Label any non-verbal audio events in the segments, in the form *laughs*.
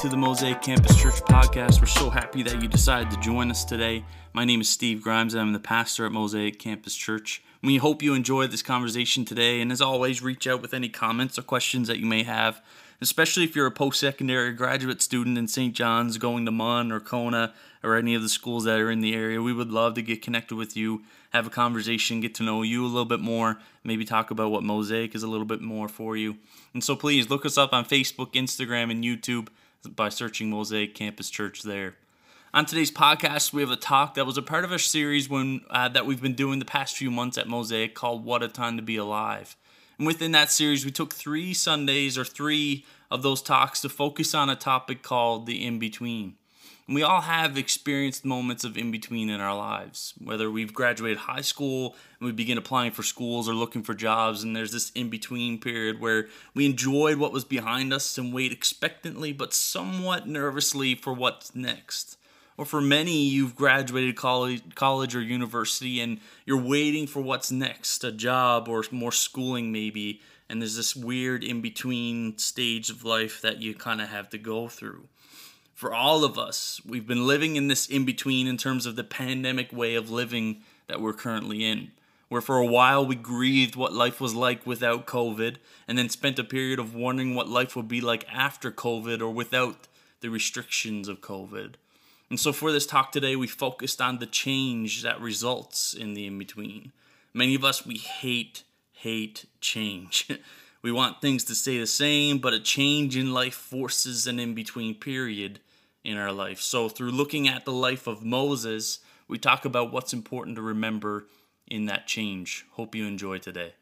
to the Mosaic Campus Church podcast. We're so happy that you decided to join us today. My name is Steve Grimes. I'm the pastor at Mosaic Campus Church. We hope you enjoyed this conversation today. And as always, reach out with any comments or questions that you may have, especially if you're a post secondary graduate student in St. John's going to MUN or Kona or any of the schools that are in the area. We would love to get connected with you, have a conversation, get to know you a little bit more, maybe talk about what Mosaic is a little bit more for you. And so please look us up on Facebook, Instagram, and YouTube by searching Mosaic Campus Church there. On today's podcast, we have a talk that was a part of a series when uh, that we've been doing the past few months at Mosaic called "What a Time to Be Alive." And within that series, we took three Sundays or three of those talks to focus on a topic called the in between. And we all have experienced moments of in between in our lives, whether we've graduated high school and we begin applying for schools or looking for jobs, and there's this in between period where we enjoyed what was behind us and wait expectantly but somewhat nervously for what's next. Or for many, you've graduated college, college or university and you're waiting for what's next a job or more schooling, maybe. And there's this weird in between stage of life that you kind of have to go through for all of us, we've been living in this in between in terms of the pandemic way of living that we're currently in. Where for a while we grieved what life was like without COVID, and then spent a period of wondering what life would be like after COVID or without the restrictions of COVID. And so for this talk today, we focused on the change that results in the in between. Many of us, we hate, hate change. *laughs* we want things to stay the same, but a change in life forces an in between period in our life. So, through looking at the life of Moses, we talk about what's important to remember in that change. Hope you enjoy today.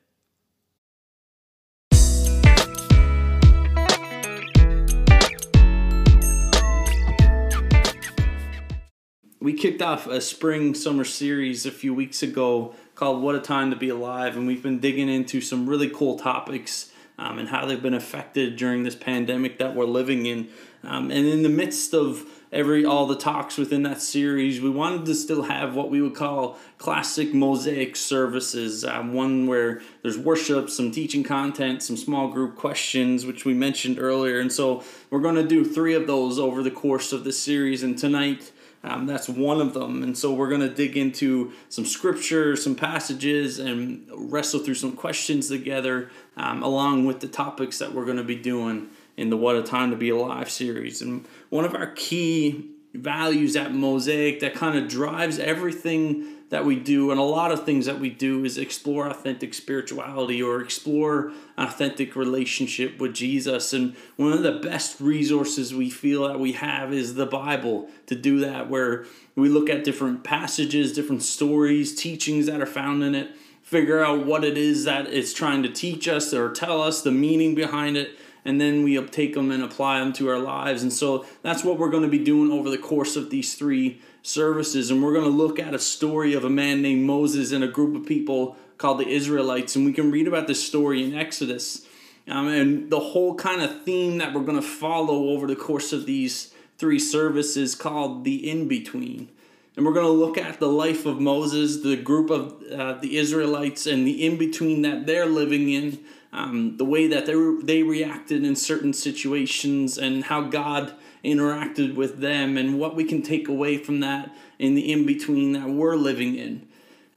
We kicked off a spring summer series a few weeks ago called What a Time to Be Alive, and we've been digging into some really cool topics um, and how they've been affected during this pandemic that we're living in. Um, and in the midst of every all the talks within that series, we wanted to still have what we would call classic mosaic services. Um, one where there's worship, some teaching content, some small group questions, which we mentioned earlier. And so we're going to do three of those over the course of this series. And tonight, um, that's one of them. And so we're going to dig into some scripture, some passages, and wrestle through some questions together, um, along with the topics that we're going to be doing in the What a Time to Be Alive series. And one of our key values at Mosaic that kind of drives everything that we do and a lot of things that we do is explore authentic spirituality or explore authentic relationship with Jesus and one of the best resources we feel that we have is the Bible to do that where we look at different passages different stories teachings that are found in it figure out what it is that it's trying to teach us or tell us the meaning behind it and then we take them and apply them to our lives. And so that's what we're going to be doing over the course of these three services. And we're going to look at a story of a man named Moses and a group of people called the Israelites. And we can read about this story in Exodus. Um, and the whole kind of theme that we're going to follow over the course of these three services called the in between. And we're going to look at the life of Moses, the group of uh, the Israelites, and the in between that they're living in um, the way that they, they reacted in certain situations and how God interacted with them and what we can take away from that in the in between that we're living in.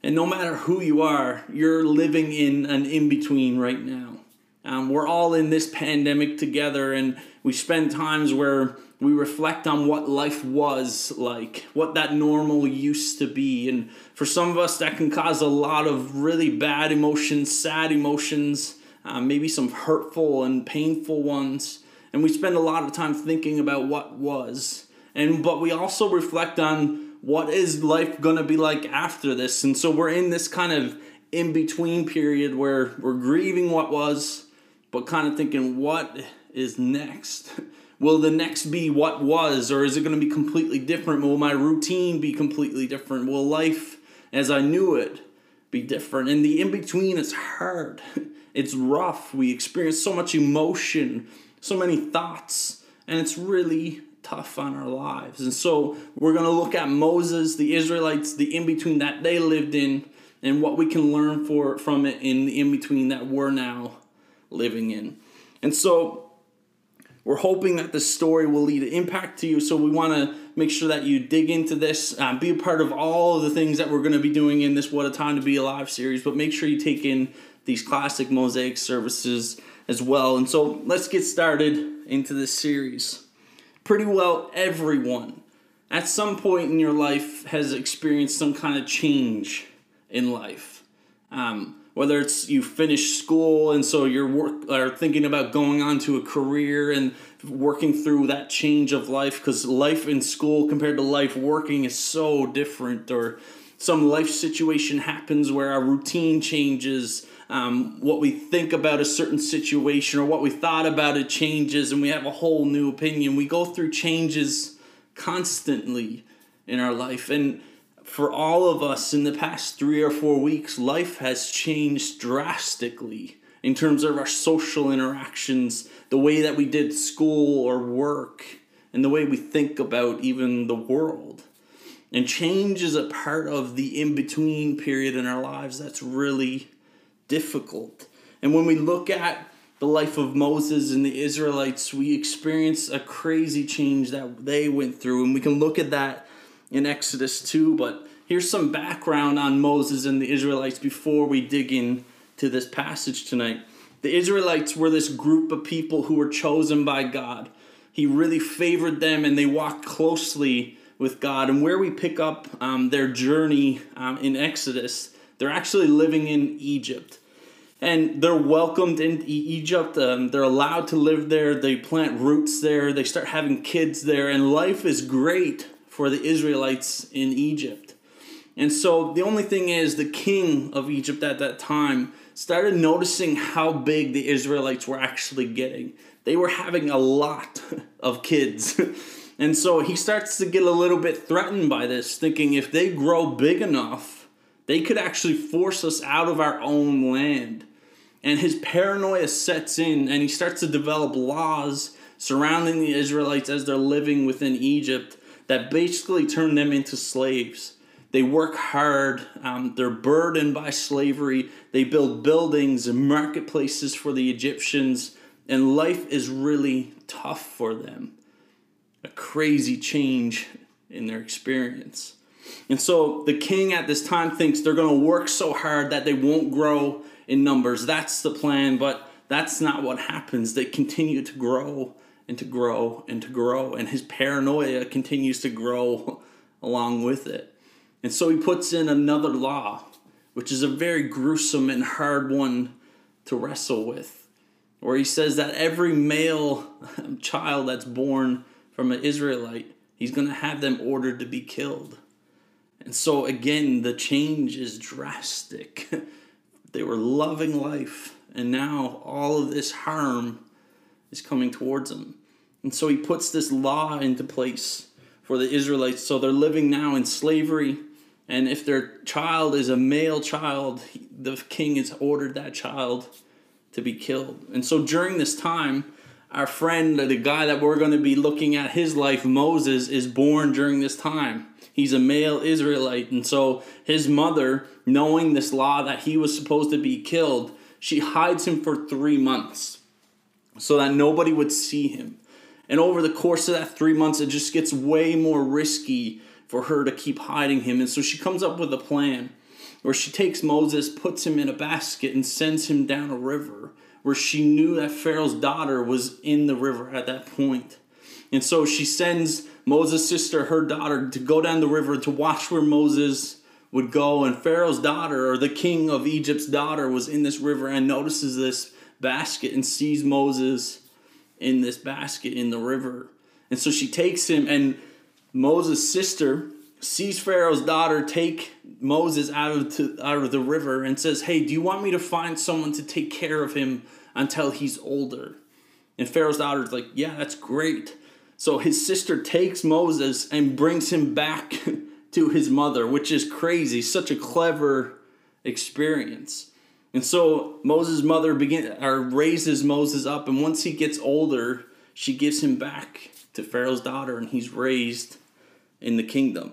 And no matter who you are, you're living in an in between right now. Um, we're all in this pandemic together, and we spend times where we reflect on what life was like, what that normal used to be. And for some of us, that can cause a lot of really bad emotions, sad emotions, um, maybe some hurtful and painful ones. And we spend a lot of time thinking about what was. And but we also reflect on what is life going to be like after this. And so we're in this kind of in between period where we're grieving what was, but kind of thinking what is next. *laughs* Will the next be what was, or is it going to be completely different? Will my routine be completely different? Will life as I knew it be different? And the in between is hard. *laughs* It's rough. We experience so much emotion, so many thoughts, and it's really tough on our lives. And so we're going to look at Moses, the Israelites, the in between that they lived in, and what we can learn for from it in the in between that we're now living in. And so We're hoping that this story will lead an impact to you. So we want to make sure that you dig into this, uh, be a part of all of the things that we're going to be doing in this What a Time to Be Alive series. But make sure you take in these classic mosaic services as well. And so let's get started into this series. Pretty well everyone at some point in your life has experienced some kind of change in life. Um, whether it's you finish school and so you're work are thinking about going on to a career and working through that change of life because life in school compared to life working is so different or some life situation happens where our routine changes um, what we think about a certain situation or what we thought about it changes and we have a whole new opinion. We go through changes constantly in our life. And for all of us in the past three or four weeks, life has changed drastically in terms of our social interactions, the way that we did school or work, and the way we think about even the world. And change is a part of the in between period in our lives that's really difficult. And when we look at the life of Moses and the Israelites, we experience a crazy change that they went through. And we can look at that in Exodus 2. But here's some background on Moses and the Israelites before we dig in to this passage tonight. The Israelites were this group of people who were chosen by God. He really favored them and they walked closely with God. And where we pick up um, their journey um, in Exodus, they're actually living in Egypt. And they're welcomed in Egypt. Um, they're allowed to live there. They plant roots there. They start having kids there. And life is great for the Israelites in Egypt. And so the only thing is, the king of Egypt at that time started noticing how big the Israelites were actually getting. They were having a lot *laughs* of kids. *laughs* and so he starts to get a little bit threatened by this, thinking if they grow big enough, they could actually force us out of our own land. And his paranoia sets in, and he starts to develop laws surrounding the Israelites as they're living within Egypt that basically turn them into slaves. They work hard, um, they're burdened by slavery, they build buildings and marketplaces for the Egyptians, and life is really tough for them. A crazy change in their experience. And so the king at this time thinks they're going to work so hard that they won't grow in numbers. That's the plan, but that's not what happens. They continue to grow and to grow and to grow, and his paranoia continues to grow *laughs* along with it. And so he puts in another law, which is a very gruesome and hard one to wrestle with, where he says that every male *laughs* child that's born from an Israelite, he's going to have them ordered to be killed. And so, again, the change is drastic. *laughs* they were loving life, and now all of this harm is coming towards them. And so he puts this law into place for the Israelites. So they're living now in slavery. And if their child is a male child, the king has ordered that child to be killed. And so during this time, our friend, the guy that we're going to be looking at his life, Moses, is born during this time. He's a male Israelite. And so his mother, knowing this law that he was supposed to be killed, she hides him for three months so that nobody would see him. And over the course of that three months, it just gets way more risky for her to keep hiding him. And so she comes up with a plan where she takes Moses, puts him in a basket, and sends him down a river where she knew that Pharaoh's daughter was in the river at that point. And so she sends Moses' sister, her daughter, to go down the river to watch where Moses would go. And Pharaoh's daughter, or the king of Egypt's daughter, was in this river and notices this basket and sees Moses in this basket in the river. And so she takes him, and Moses' sister sees Pharaoh's daughter take Moses out of, to, out of the river and says, Hey, do you want me to find someone to take care of him until he's older? And Pharaoh's daughter's like, Yeah, that's great. So his sister takes Moses and brings him back *laughs* to his mother, which is crazy. Such a clever experience. And so Moses' mother begin or raises Moses up, and once he gets older, she gives him back to Pharaoh's daughter, and he's raised in the kingdom.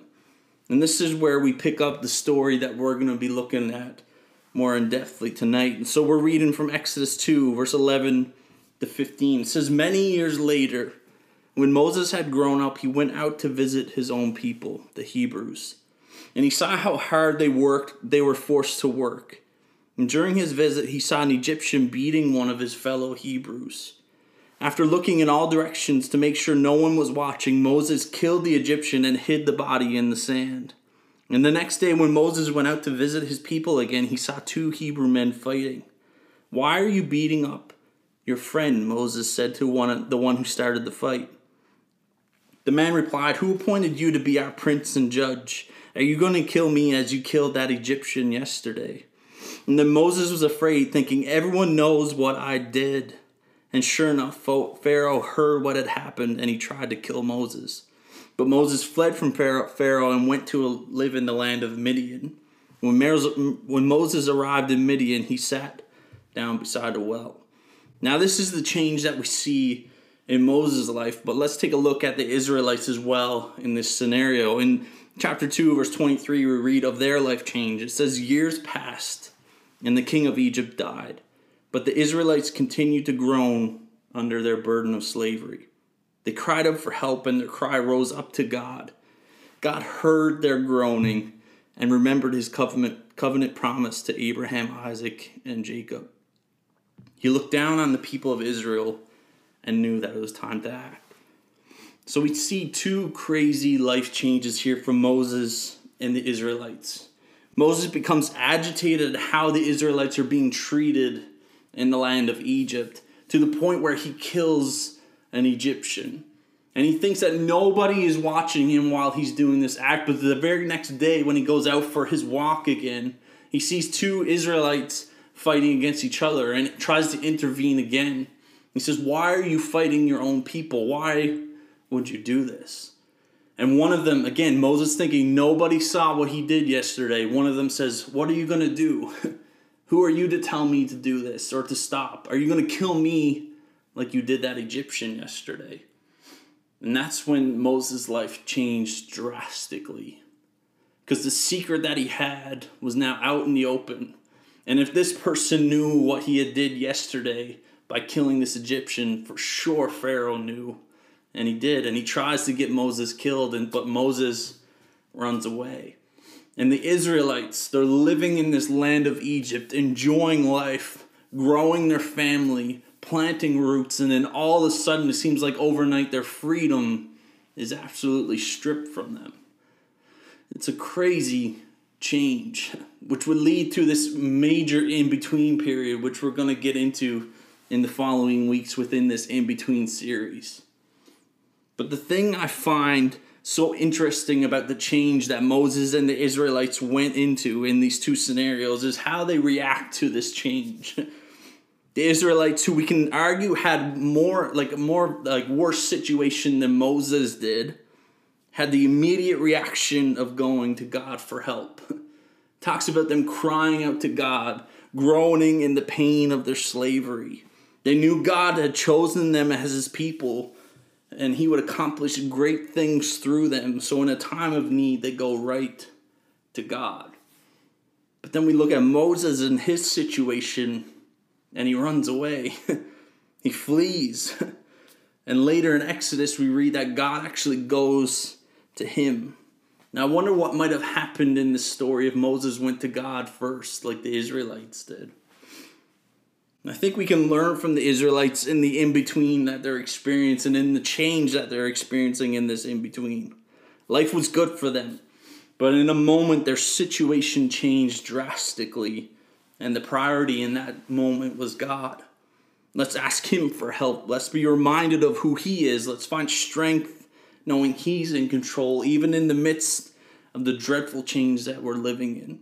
And this is where we pick up the story that we're going to be looking at more in depthly tonight. And so we're reading from Exodus 2, verse 11 to 15. It says, Many years later, when Moses had grown up, he went out to visit his own people, the Hebrews. And he saw how hard they worked, they were forced to work. And during his visit, he saw an Egyptian beating one of his fellow Hebrews. After looking in all directions to make sure no one was watching, Moses killed the Egyptian and hid the body in the sand. And the next day, when Moses went out to visit his people again, he saw two Hebrew men fighting. Why are you beating up your friend? Moses said to one, the one who started the fight. The man replied, Who appointed you to be our prince and judge? Are you going to kill me as you killed that Egyptian yesterday? And then Moses was afraid, thinking, Everyone knows what I did. And sure enough, Pharaoh heard what had happened and he tried to kill Moses. But Moses fled from Pharaoh and went to live in the land of Midian. When Moses arrived in Midian, he sat down beside a well. Now, this is the change that we see in Moses' life, but let's take a look at the Israelites as well in this scenario. In chapter 2, verse 23, we read of their life change. It says, Years passed, and the king of Egypt died, but the Israelites continued to groan under their burden of slavery. They cried out for help, and their cry rose up to God. God heard their groaning and remembered his covenant, covenant promise to Abraham, Isaac, and Jacob. He looked down on the people of Israel and knew that it was time to act. So we see two crazy life changes here from Moses and the Israelites. Moses becomes agitated at how the Israelites are being treated in the land of Egypt to the point where he kills an Egyptian. And he thinks that nobody is watching him while he's doing this act. But the very next day, when he goes out for his walk again, he sees two Israelites fighting against each other and tries to intervene again. He says, Why are you fighting your own people? Why would you do this? And one of them, again, Moses thinking nobody saw what he did yesterday. One of them says, What are you going to do? *laughs* Who are you to tell me to do this or to stop? Are you going to kill me like you did that Egyptian yesterday. And that's when Moses' life changed drastically. Because the secret that he had was now out in the open. And if this person knew what he had did yesterday by killing this Egyptian, for sure Pharaoh knew. And he did. And he tries to get Moses killed, and but Moses runs away. And the Israelites, they're living in this land of Egypt, enjoying life, growing their family, planting roots, and then all of a sudden it seems like overnight their freedom is absolutely stripped from them. It's a crazy change, which would lead to this major in between period, which we're going to get into in the following weeks within this in between series. But the thing I find so interesting about the change that Moses and the Israelites went into in these two scenarios is how they react to this change. *laughs* the Israelites, who we can argue had more like a more like worse situation than Moses did, had the immediate reaction of going to God for help. *laughs* Talks about them crying out to God, groaning in the pain of their slavery. They knew God had chosen them as his people and he would accomplish great things through them. So, in a time of need, they go right to God. But then we look at Moses and his situation and he runs away. *laughs* he flees. *laughs* And later in Exodus, we read that God actually goes to him. Now, I wonder what might have happened in this story if Moses went to God first, like the Israelites did. I think we can learn from the Israelites in the in between that they're experiencing, and in the change that they're experiencing in this in between. Life was good for them, but in a moment, their situation changed drastically and the priority in that moment was God. Let's ask Him for help. Let's be reminded of who He is. Let's find strength knowing He's in control, even in the midst of the dreadful change that we're living in.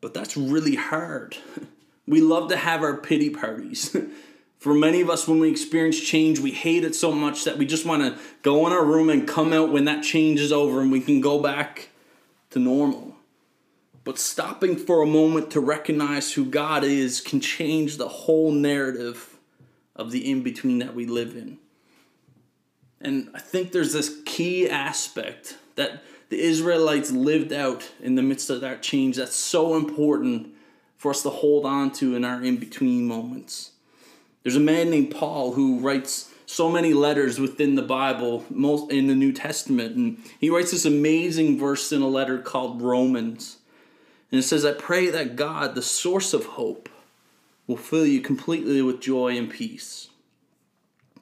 But that's really hard. *laughs* We love to have our pity parties. *laughs* For many of us, when we experience change, we hate it so much that we just want to go in our room and come out when that change is over and we can go back to normal. But stopping for a moment to recognize who God is can change the whole narrative of the in between that we live in. And I think there's this key aspect that the Israelites lived out in the midst of that change that's so important for us to hold on to in our in between moments. There's a man named Paul who writes so many letters within the Bible, most in the New Testament, and he writes this amazing verse in a letter called Romans. And it says, I pray that God, the source of hope, will fill you completely with joy and peace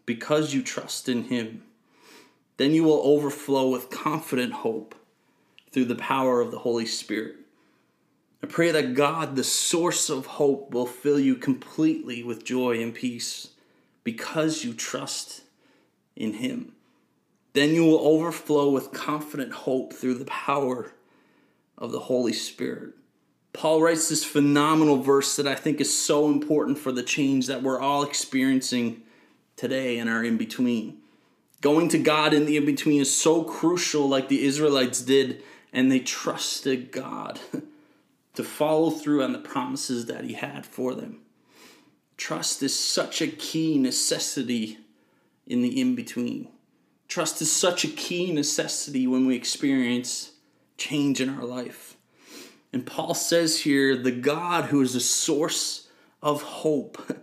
because you trust in Him. Then you will overflow with confident hope through the power of the Holy Spirit. I pray that God, the source of hope, will fill you completely with joy and peace because you trust in Him. Then you will overflow with confident hope through the power of the Holy Spirit. Paul writes this phenomenal verse that I think is so important for the change that we're all experiencing today and are in between. Going to God in the in between is so crucial, like the Israelites did, and they trusted God *laughs* to follow through on the promises that He had for them. Trust is such a key necessity in the in between. Trust is such a key necessity when we experience change in our life. And Paul says here the God who is a source of hope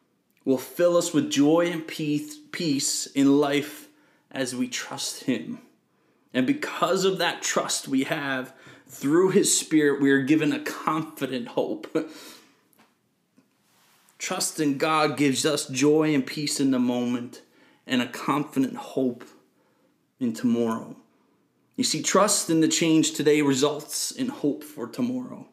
*laughs* will fill us with joy and peace, peace in life as we trust Him. And because of that trust we have through His Spirit, we are given a confident hope. Trust in God gives us joy and peace in the moment and a confident hope in tomorrow. You see, trust in the change today results in hope for tomorrow.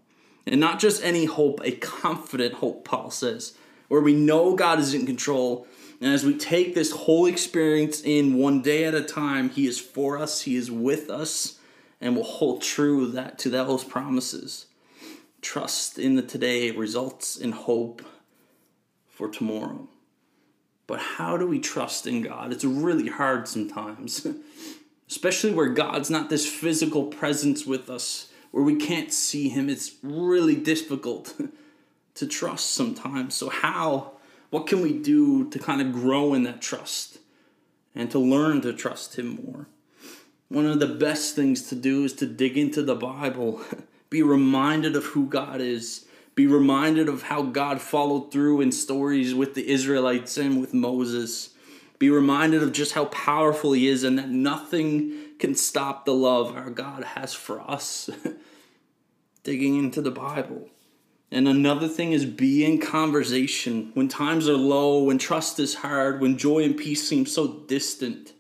And not just any hope, a confident hope, Paul says where we know God is in control. And as we take this whole experience in one day at a time, He is for us, He is with us, and will hold true that to those promises. Trust in the today results in hope for tomorrow. But how do we trust in God? It's really hard sometimes, *laughs* especially where God's not this physical presence with us, where we can't see Him. It's really difficult. *laughs* to trust sometimes. So, how, what can we do to kind of grow in that trust and to learn to trust Him more? One of the best things to do is to dig into the Bible, *laughs* be reminded of who God is, be reminded of how God followed through in stories with the Israelites and with Moses. Be reminded of just how powerful He is and that nothing can stop the love our God has for us. *laughs* Digging into the Bible. And another thing is be in conversation when times are low, when trust is hard, when joy and peace seem so distant.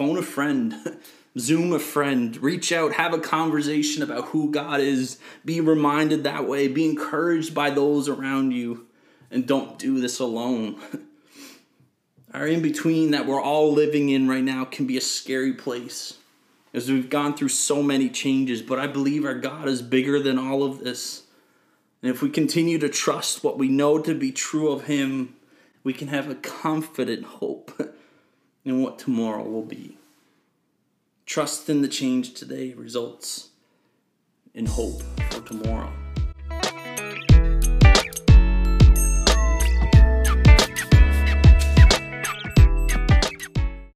Phone a friend, *laughs* Zoom a friend, reach out, have a conversation about who God is. Be reminded that way, be encouraged by those around you, and don't do this alone. *laughs* Our in between that we're all living in right now can be a scary place as we've gone through so many changes, but I believe our God is bigger than all of this. And if we continue to trust what we know to be true of Him, we can have a confident hope *laughs* in what tomorrow will be. Trust in the change today results in hope for tomorrow.